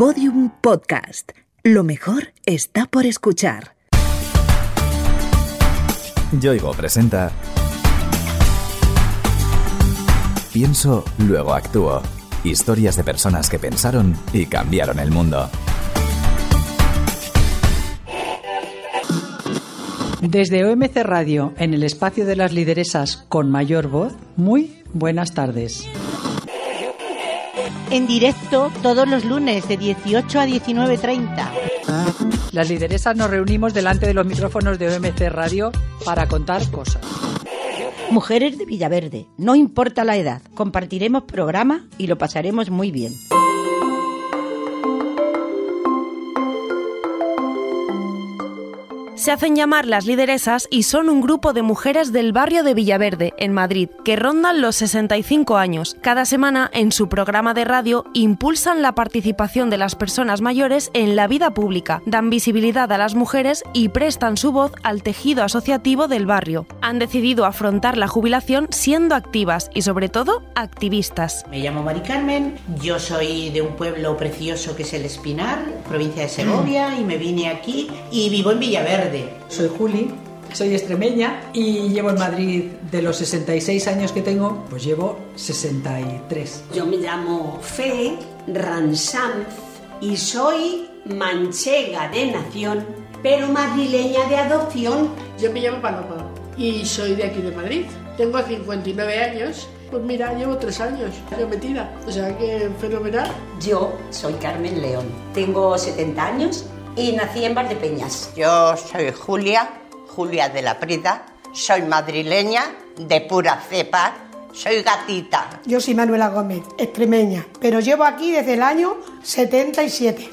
Podium Podcast. Lo mejor está por escuchar. Yoigo presenta Pienso, luego actúo. Historias de personas que pensaron y cambiaron el mundo. Desde OMC Radio, en el espacio de las lideresas con mayor voz, muy buenas tardes. En directo todos los lunes de 18 a 19.30. Las lideresas nos reunimos delante de los micrófonos de OMC Radio para contar cosas. Mujeres de Villaverde, no importa la edad, compartiremos programa y lo pasaremos muy bien. Se hacen llamar las lideresas y son un grupo de mujeres del barrio de Villaverde, en Madrid, que rondan los 65 años. Cada semana, en su programa de radio, impulsan la participación de las personas mayores en la vida pública, dan visibilidad a las mujeres y prestan su voz al tejido asociativo del barrio. Han decidido afrontar la jubilación siendo activas y, sobre todo, activistas. Me llamo Mari Carmen, yo soy de un pueblo precioso que es el Espinar, provincia de Segovia, y me vine aquí y vivo en Villaverde. Soy Juli, soy extremeña y llevo en Madrid de los 66 años que tengo, pues llevo 63. Yo me llamo Fe Ransanz y soy manchega de nación, pero madrileña de adopción. Yo me llamo Paloma y soy de aquí de Madrid. Tengo 59 años. Pues mira, llevo tres años yo metida. O sea que fenomenal. Yo soy Carmen León. Tengo 70 años y nací en Valdepeñas. Yo soy Julia, Julia de la Prida, soy madrileña, de pura cepa, soy gatita. Yo soy Manuela Gómez, extremeña, pero llevo aquí desde el año 77.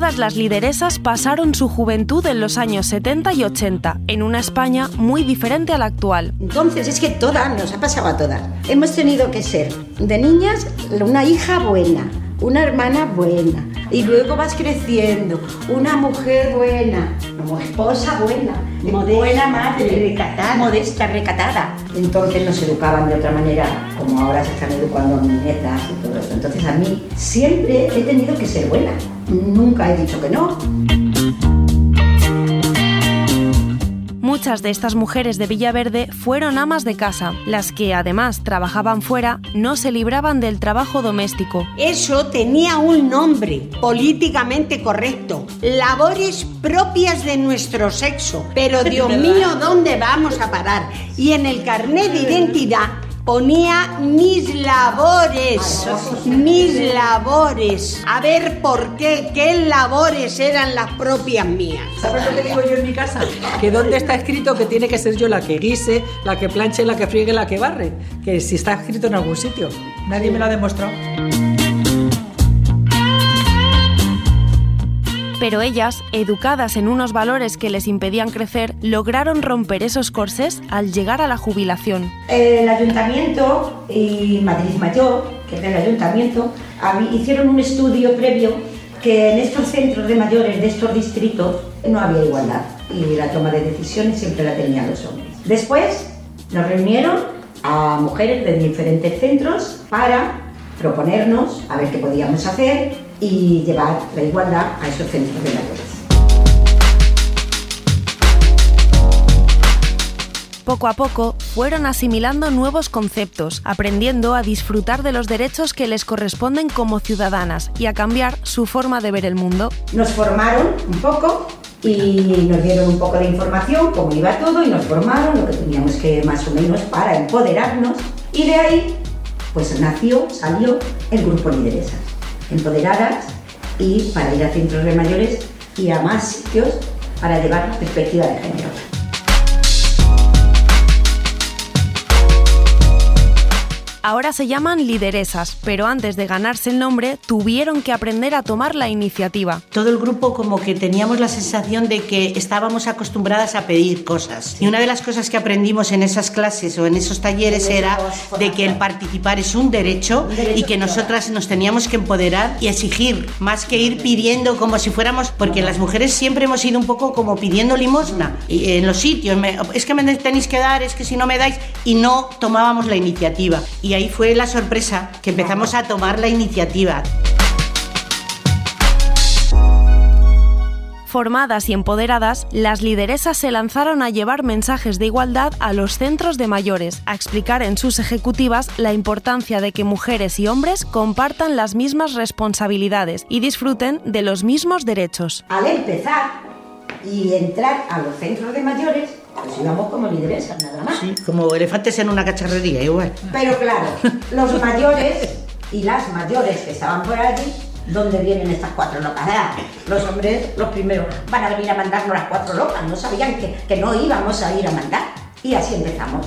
Todas las lideresas pasaron su juventud en los años 70 y 80, en una España muy diferente a la actual. Entonces es que todas, nos ha pasado a todas, hemos tenido que ser de niñas una hija buena, una hermana buena, y luego vas creciendo, una mujer buena, como esposa buena, modesta, buena madre, recatada, modesta, recatada. Entonces nos educaban de otra manera, como ahora se están educando a nietas y todo eso. Entonces a mí siempre he tenido que ser buena, nunca he dicho que no. Muchas de estas mujeres de Villaverde fueron amas de casa, las que además trabajaban fuera, no se libraban del trabajo doméstico. Eso tenía un nombre políticamente correcto, labores propias de nuestro sexo. Pero Dios mío, ¿dónde vamos a parar? Y en el carnet de identidad ponía mis labores, mis labores. A ver por qué, qué labores eran las propias mías. ¿Sabes lo que digo yo en mi casa? Que dónde está escrito que tiene que ser yo la que guise, la que planche, la que friegue, la que barre. Que si está escrito en algún sitio. Nadie me lo ha demostrado. Pero ellas, educadas en unos valores que les impedían crecer, lograron romper esos corsés al llegar a la jubilación. El ayuntamiento y Madrid Mayor, que es el ayuntamiento, hicieron un estudio previo que en estos centros de mayores de estos distritos no había igualdad y la toma de decisiones siempre la tenían los hombres. Después nos reunieron a mujeres de diferentes centros para proponernos a ver qué podíamos hacer y llevar la igualdad a esos centros de mayores. Poco a poco fueron asimilando nuevos conceptos, aprendiendo a disfrutar de los derechos que les corresponden como ciudadanas y a cambiar su forma de ver el mundo. Nos formaron un poco y nos dieron un poco de información, cómo iba todo, y nos formaron lo que teníamos que más o menos para empoderarnos. Y de ahí, pues nació, salió el grupo Lideresas empoderadas y para ir a centros de mayores y a más sitios para llevar la perspectiva de género. Ahora se llaman lideresas, pero antes de ganarse el nombre tuvieron que aprender a tomar la iniciativa. Todo el grupo como que teníamos la sensación de que estábamos acostumbradas a pedir cosas. Y una de las cosas que aprendimos en esas clases o en esos talleres era de que el participar es un derecho y que nosotras nos teníamos que empoderar y exigir, más que ir pidiendo como si fuéramos, porque las mujeres siempre hemos ido un poco como pidiendo limosna en los sitios. es que me tenéis que dar, es que si no me dais, y no tomábamos la iniciativa. Y Y ahí fue la sorpresa, que empezamos a tomar la iniciativa. Formadas y empoderadas, las lideresas se lanzaron a llevar mensajes de igualdad a los centros de mayores, a explicar en sus ejecutivas la importancia de que mujeres y hombres compartan las mismas responsabilidades y disfruten de los mismos derechos. Al empezar y entrar a los centros de mayores, pues íbamos como lideresas nada más. Sí, como elefantes en una cacharrería, igual. Pero claro, los mayores y las mayores que estaban por allí ¿Dónde vienen estas cuatro locas? Ah, los hombres, los primeros, van a venir a mandarnos las cuatro locas. No sabían que, que no íbamos a ir a mandar. Y así empezamos.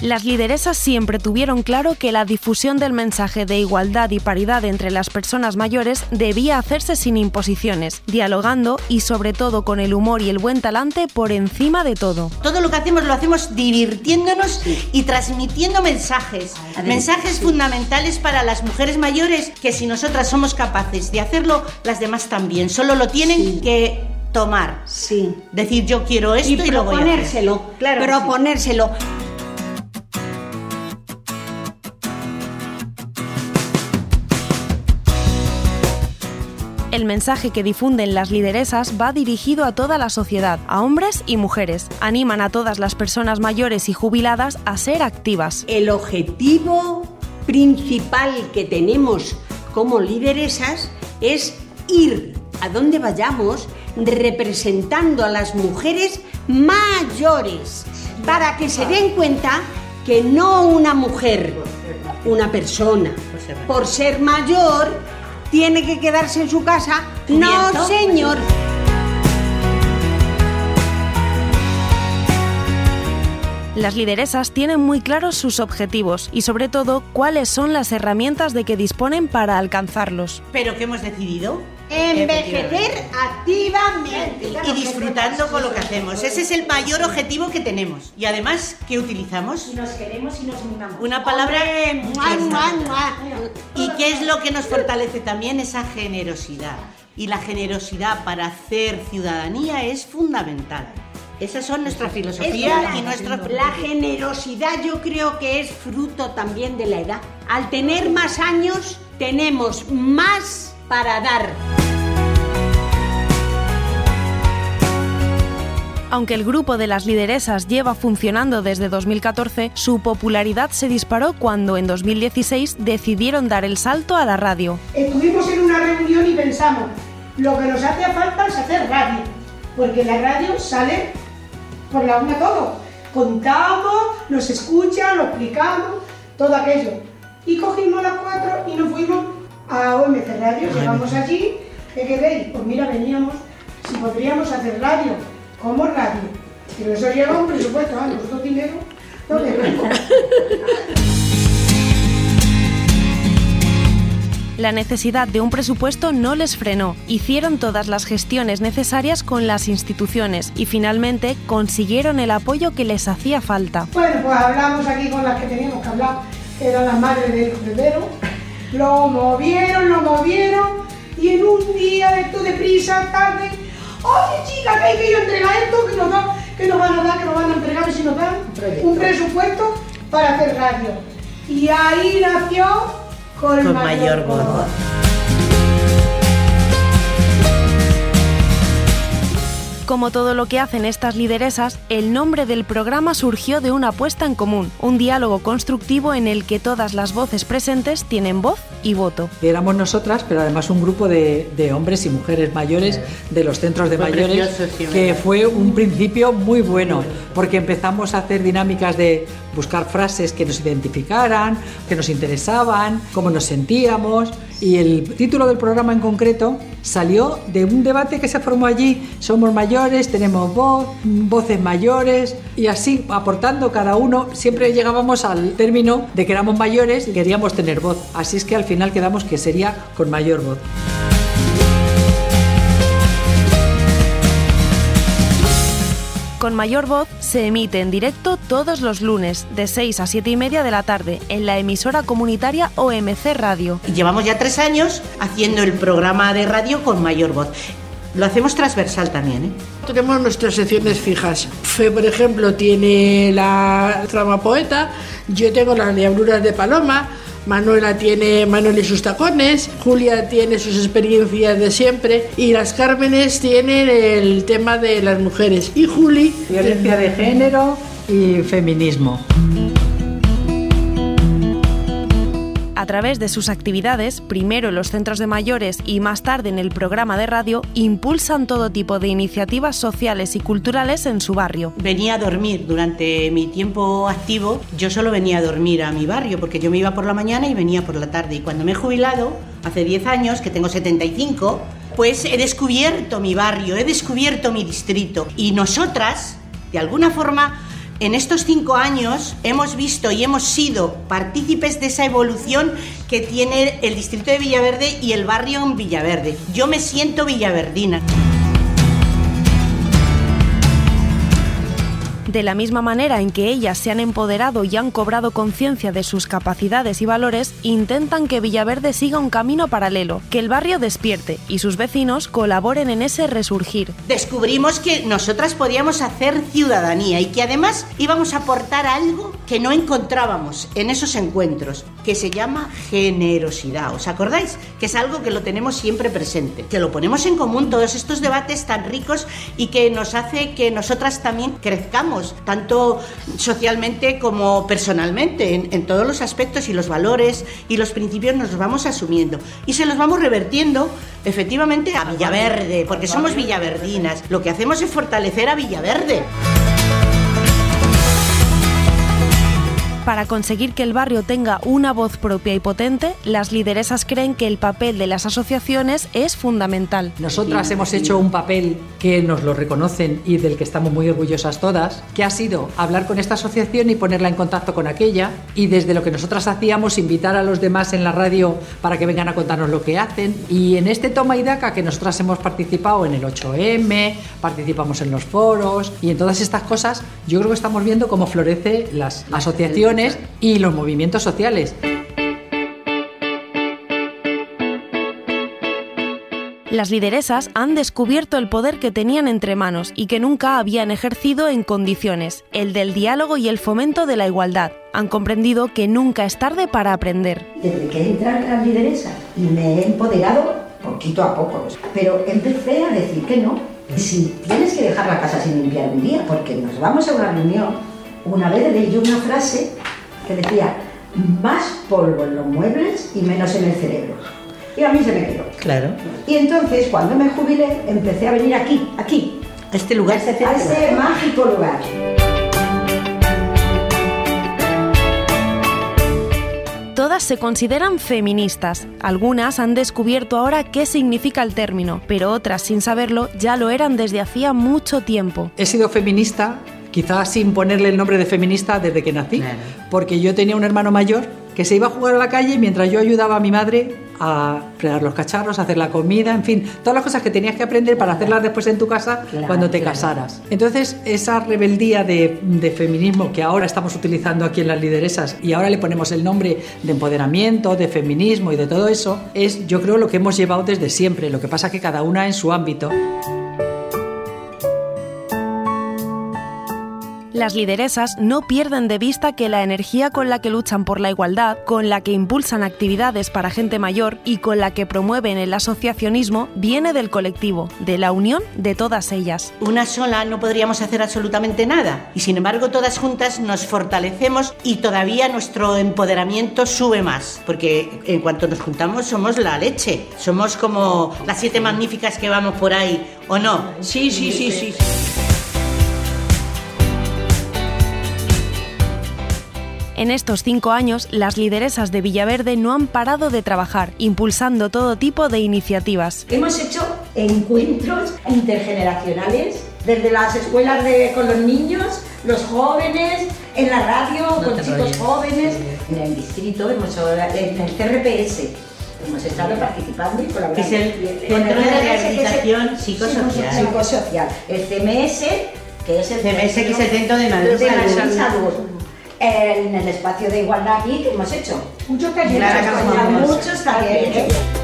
Las lideresas siempre tuvieron claro que la difusión del mensaje de igualdad y paridad entre las personas mayores debía hacerse sin imposiciones, dialogando y sobre todo con el humor y el buen talante por encima de todo. Todo lo que hacemos lo hacemos divirtiéndonos y transmitiendo mensajes, mensajes fundamentales para las mujeres mayores que si nosotras somos capaces de hacerlo, las demás también. Solo lo tienen que tomar. Sí. Decir yo quiero esto y, lo voy a hacer. proponérselo. Claro sí. El mensaje que difunden las lideresas va dirigido a toda la sociedad, a hombres y mujeres. Animan a todas las personas mayores y jubiladas a ser activas. El objetivo principal que tenemos como lideresas es ir a donde vayamos representando a las mujeres mayores para que se den cuenta que no una mujer, una persona, por ser mayor, tiene que quedarse en su casa. No, señor. Las lideresas tienen muy claros sus objetivos y sobre todo cuáles son las herramientas de que disponen para alcanzarlos. Pero ¿qué hemos decidido? Envejecer activamente. Y disfrutando con lo que hacemos. Ese es el mayor objetivo que tenemos. Y además, ¿qué utilizamos? Nos queremos y nos mimamos. Una palabra... ¿Y qué es lo que nos fortalece también? Esa generosidad. Y la generosidad para hacer ciudadanía es fundamental. Esas son nuestra filosofía y nuestro... La generosidad yo creo que es fruto también de la edad. Al tener más años, tenemos más para dar. Aunque el grupo de las lideresas lleva funcionando desde 2014, su popularidad se disparó cuando en 2016 decidieron dar el salto a la radio. Estuvimos en una reunión y pensamos, lo que nos hace falta es hacer radio, porque la radio sale por la una todo. Contamos, nos escuchan, lo explicamos, todo aquello. Y cogimos las cuatro y nos fuimos a OMC Radio, llegamos allí, ¿qué queréis? Pues mira, veníamos, si podríamos hacer radio, ¿cómo radio? Pero eso lleva un presupuesto, ¿ah? nosotros dinero no tenemos. La necesidad de un presupuesto no les frenó. Hicieron todas las gestiones necesarias con las instituciones y finalmente consiguieron el apoyo que les hacía falta. Bueno, pues hablamos aquí con las que teníamos que hablar, que eran las madres del primero. Lo movieron, lo movieron y en un día de esto de prisa, tarde, oye chica, que hay que ir a entregar esto, que nos, dan, que nos van a dar, que nos van a entregar, si nos dan un presupuesto para hacer radio. Y ahí nació con, Con mayor voz. Como todo lo que hacen estas lideresas, el nombre del programa surgió de una apuesta en común, un diálogo constructivo en el que todas las voces presentes tienen voz y voto. Éramos nosotras, pero además un grupo de, de hombres y mujeres mayores de los centros de Fue mayores, precioso, sí, que fue un principio muy bueno, porque empezamos a hacer dinámicas de buscar frases que nos identificaran, que nos interesaban, cómo nos sentíamos, y el título del programa en concreto salió de un debate que se formó allí, somos mayores, tenemos voz, voces mayores, y así aportando cada uno, siempre llegábamos al término de que éramos mayores y queríamos tener voz, así es que al final quedamos que sería con mayor voz. Con mayor voz se emite en directo todos los lunes de 6 a 7 y media de la tarde en la emisora comunitaria OMC Radio. Y llevamos ya tres años haciendo el programa de radio con mayor voz. Lo hacemos transversal también. ¿eh? Tenemos nuestras secciones fijas. Fe, por ejemplo, tiene la trama poeta, yo tengo las diabluras de Paloma, Manuela tiene Manuel y sus tacones, Julia tiene sus experiencias de siempre y las Cármenes tienen el tema de las mujeres y Juli violencia de género y feminismo. A través de sus actividades, primero en los centros de mayores y más tarde en el programa de radio, impulsan todo tipo de iniciativas sociales y culturales en su barrio. Venía a dormir durante mi tiempo activo, yo solo venía a dormir a mi barrio porque yo me iba por la mañana y venía por la tarde. Y cuando me he jubilado, hace 10 años, que tengo 75, pues he descubierto mi barrio, he descubierto mi distrito. Y nosotras, de alguna forma, en estos cinco años hemos visto y hemos sido partícipes de esa evolución que tiene el distrito de Villaverde y el barrio en Villaverde. Yo me siento villaverdina. De la misma manera en que ellas se han empoderado y han cobrado conciencia de sus capacidades y valores, intentan que Villaverde siga un camino paralelo, que el barrio despierte y sus vecinos colaboren en ese resurgir. Descubrimos que nosotras podíamos hacer ciudadanía y que además íbamos a aportar algo que no encontrábamos en esos encuentros, que se llama generosidad. ¿Os acordáis? Que es algo que lo tenemos siempre presente, que lo ponemos en común todos estos debates tan ricos y que nos hace que nosotras también crezcamos tanto socialmente como personalmente, en, todos los aspectos y los valores y los principios nos los vamos asumiendo y se los vamos revertiendo efectivamente a Villaverde, porque somos villaverdinas. Lo que hacemos es fortalecer a Villaverde. Para conseguir que el barrio tenga una voz propia y potente, las lideresas creen que el papel de las asociaciones es fundamental. Nosotras hemos hecho un papel que nos lo reconocen y del que estamos muy orgullosas todas, que ha sido hablar con esta asociación y ponerla en contacto con aquella. Y desde lo que nosotras hacíamos invitar a los demás en la radio para que vengan a contarnos lo que hacen. Y en este toma y daca que nosotras hemos participado en el 8M, participamos en los foros. Y en todas estas cosas, yo creo que estamos viendo cómo florece las asociaciones y los movimientos sociales. Las lideresas han descubierto el poder que tenían entre manos y que nunca habían ejercido en condiciones, el del diálogo y el fomento de la igualdad. Han comprendido que nunca es tarde para aprender. Desde que entran las lideresas y me he empoderado poquito a poco, pero empecé a decir que no. Si tienes que dejar la casa sin limpiar un día porque nos vamos a una reunión una vez leí una frase que decía, más polvo en los muebles y menos en el cerebro. Y a mí se me quedó. Claro. Y entonces, cuando me jubilé, empecé a venir aquí, aquí. A este lugar. A este mágico lugar. Todas se consideran feministas. Algunas han descubierto ahora qué significa el término, pero otras, sin saberlo, ya lo eran desde hacía mucho tiempo. He sido feminista quizás sin ponerle el nombre de feminista desde que nací, porque yo tenía un hermano mayor que se iba a jugar a la calle mientras yo ayudaba a mi madre a fregar los cacharros, a hacer la comida, en fin, todas las cosas que tenías que aprender para hacerlas después en tu casa cuando te casaras. Entonces, esa rebeldía de, de, feminismo que ahora estamos utilizando aquí en las lideresas y ahora le ponemos el nombre de empoderamiento, de feminismo y de todo eso, es yo creo lo que hemos llevado desde siempre, lo que pasa que cada una en su ámbito. Las lideresas no pierden de vista que la energía con la que luchan por la igualdad, con la que impulsan actividades para gente mayor y con la que promueven el asociacionismo viene del colectivo, de la unión de todas ellas. Una sola no podríamos hacer absolutamente nada y sin embargo todas juntas nos fortalecemos y todavía nuestro empoderamiento sube más, porque en cuanto nos juntamos somos la leche, somos como las siete magníficas que vamos por ahí, ¿o no? sí, sí, sí. sí. sí. En estos cinco años, las lideresas de Villaverde no han parado de trabajar, impulsando todo tipo de iniciativas. Hemos hecho encuentros intergeneracionales, desde las escuelas de, con los niños, los jóvenes, en la radio, con chicos jóvenes, en el distrito, hemos, en el CRPS. Hemos estado participando y colaborando. Es el Centro de Rehabilitación Psicosocial. Psicosocial. El CMS, que es el, CMS, que es el Centro de Madrid Salud en el espacio de igualdad aquí que hemos hecho. Muchos talleres, muchos talleres.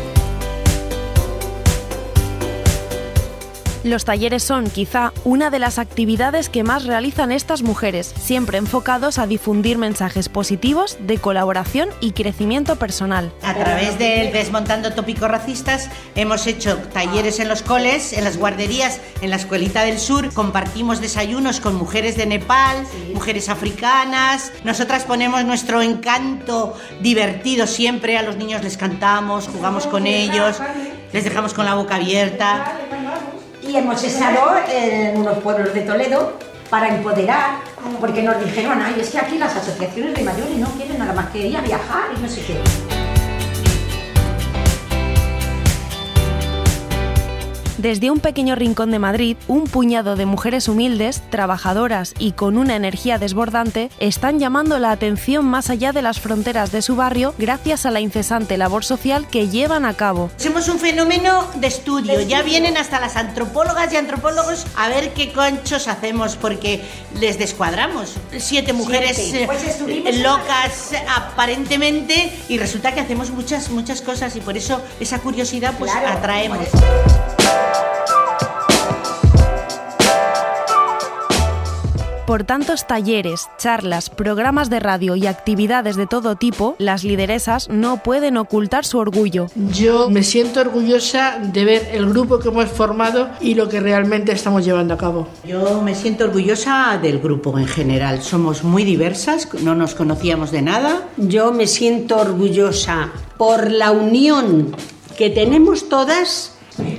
Los talleres son quizá una de las actividades que más realizan estas mujeres, siempre enfocados a difundir mensajes positivos de colaboración y crecimiento personal. A través del Desmontando Tópicos Racistas hemos hecho talleres en los coles, en las guarderías, en la Escuelita del Sur, compartimos desayunos con mujeres de Nepal, mujeres africanas, nosotras ponemos nuestro encanto divertido siempre, a los niños les cantamos, jugamos con ellos, les dejamos con la boca abierta. Y hemos estado en unos pueblos de Toledo para empoderar, porque nos dijeron, ay, es que aquí las asociaciones de mayores no quieren nada más que ir a viajar y no sé qué. Desde un pequeño rincón de Madrid, un puñado de mujeres humildes, trabajadoras y con una energía desbordante están llamando la atención más allá de las fronteras de su barrio gracias a la incesante labor social que llevan a cabo. Somos un fenómeno de estudio, ya vienen hasta las antropólogas y antropólogos a ver qué conchos hacemos porque les descuadramos. Siete mujeres Siete. Pues eh, locas aparentemente y resulta que hacemos muchas muchas cosas y por eso esa curiosidad pues Claro, atraemos. Por tantos talleres, charlas, programas de radio y actividades de todo tipo, las lideresas no pueden ocultar su orgullo. Yo me siento orgullosa de ver el grupo que hemos formado y lo que realmente estamos llevando a cabo. Yo me siento orgullosa del grupo en general. Somos muy diversas, no nos conocíamos de nada. Yo me siento orgullosa por la unión que tenemos todas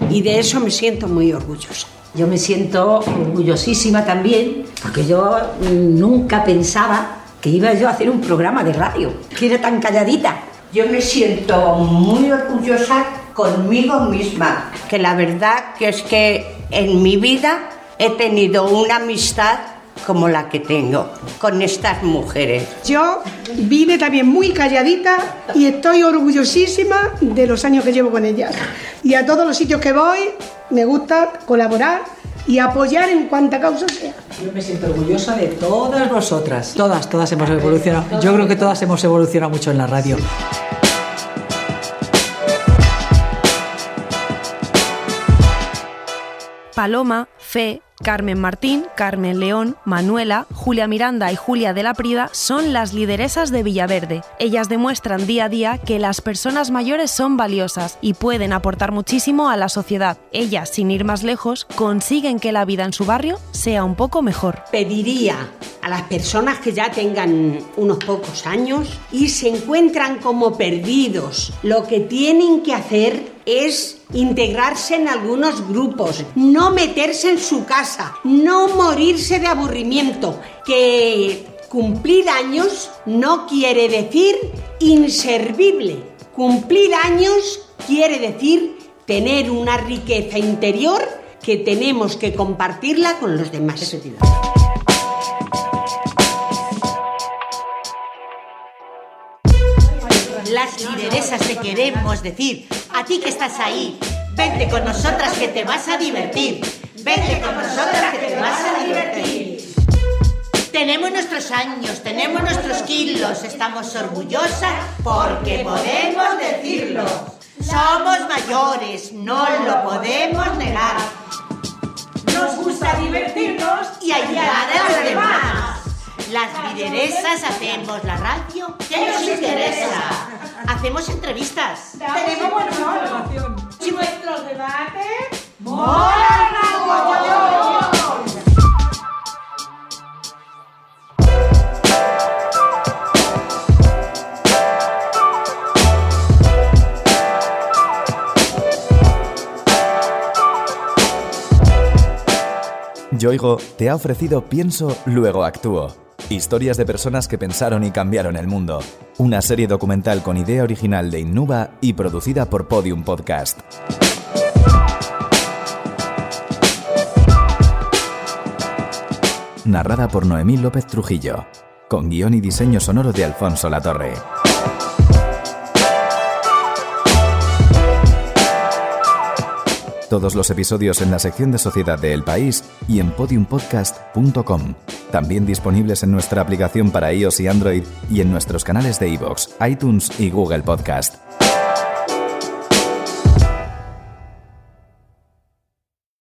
y de eso me siento muy orgullosa. Yo me siento orgullosísima también, porque yo mm, nunca pensaba que iba yo a hacer un programa de radio, que era tan calladita. Yo me siento muy orgullosa conmigo misma, que la verdad que es que en mi vida he tenido una amistad como la que tengo con estas mujeres. Yo vine también muy calladita y estoy orgullosísima de los años que llevo con ellas. Y a todos los sitios que voy me gusta colaborar y apoyar en cuanta causa sea. Yo me siento orgullosa de todas vosotras. Todas, todas hemos evolucionado. Yo creo que todas hemos evolucionado mucho en la radio. Paloma, Fe, Carmen Martín, Carmen León, Manuela, Julia Miranda y Julia de la Prida son las lideresas de Villaverde. Ellas demuestran día a día que las personas mayores son valiosas y pueden aportar muchísimo a la sociedad. Ellas, sin ir más lejos, consiguen que la vida en su barrio sea un poco mejor. Pediría a las personas que ya tengan unos pocos años y se encuentran como perdidos, lo que tienen que hacer es integrarse en algunos grupos, no meterse en su casa, no morirse de aburrimiento, que cumplir años no quiere decir inservible. Cumplir años quiere decir tener una riqueza interior que tenemos que compartirla con los demás. Las lideresas te queremos decir, a ti que estás ahí, vente con nosotras que te vas a divertir. Vente con nosotras que te vas a divertir. Tenemos nuestros años, tenemos nuestros kilos, estamos orgullosas porque podemos decirlo. Somos mayores, no lo podemos negar. Nos gusta divertirnos y ayudar a los demás. Las lideresas hacemos la radio que nos interesa. Hacemos entrevistas. Tenemos buen humor. Y nuestros debates. Yoigo te ha ofrecido Pienso, luego actúo. Historias de personas que pensaron y cambiaron el mundo. Una serie documental con idea original de Innuba y producida por Podium Podcast. Narrada por Noemí López Trujillo. Con guion y diseño sonoro de Alfonso Latorre. Todos los episodios en la sección de Sociedad de El País y en podiumpodcast.com. También disponibles en nuestra aplicación para iOS y Android y en nuestros canales de iVoox, iTunes y Google Podcast.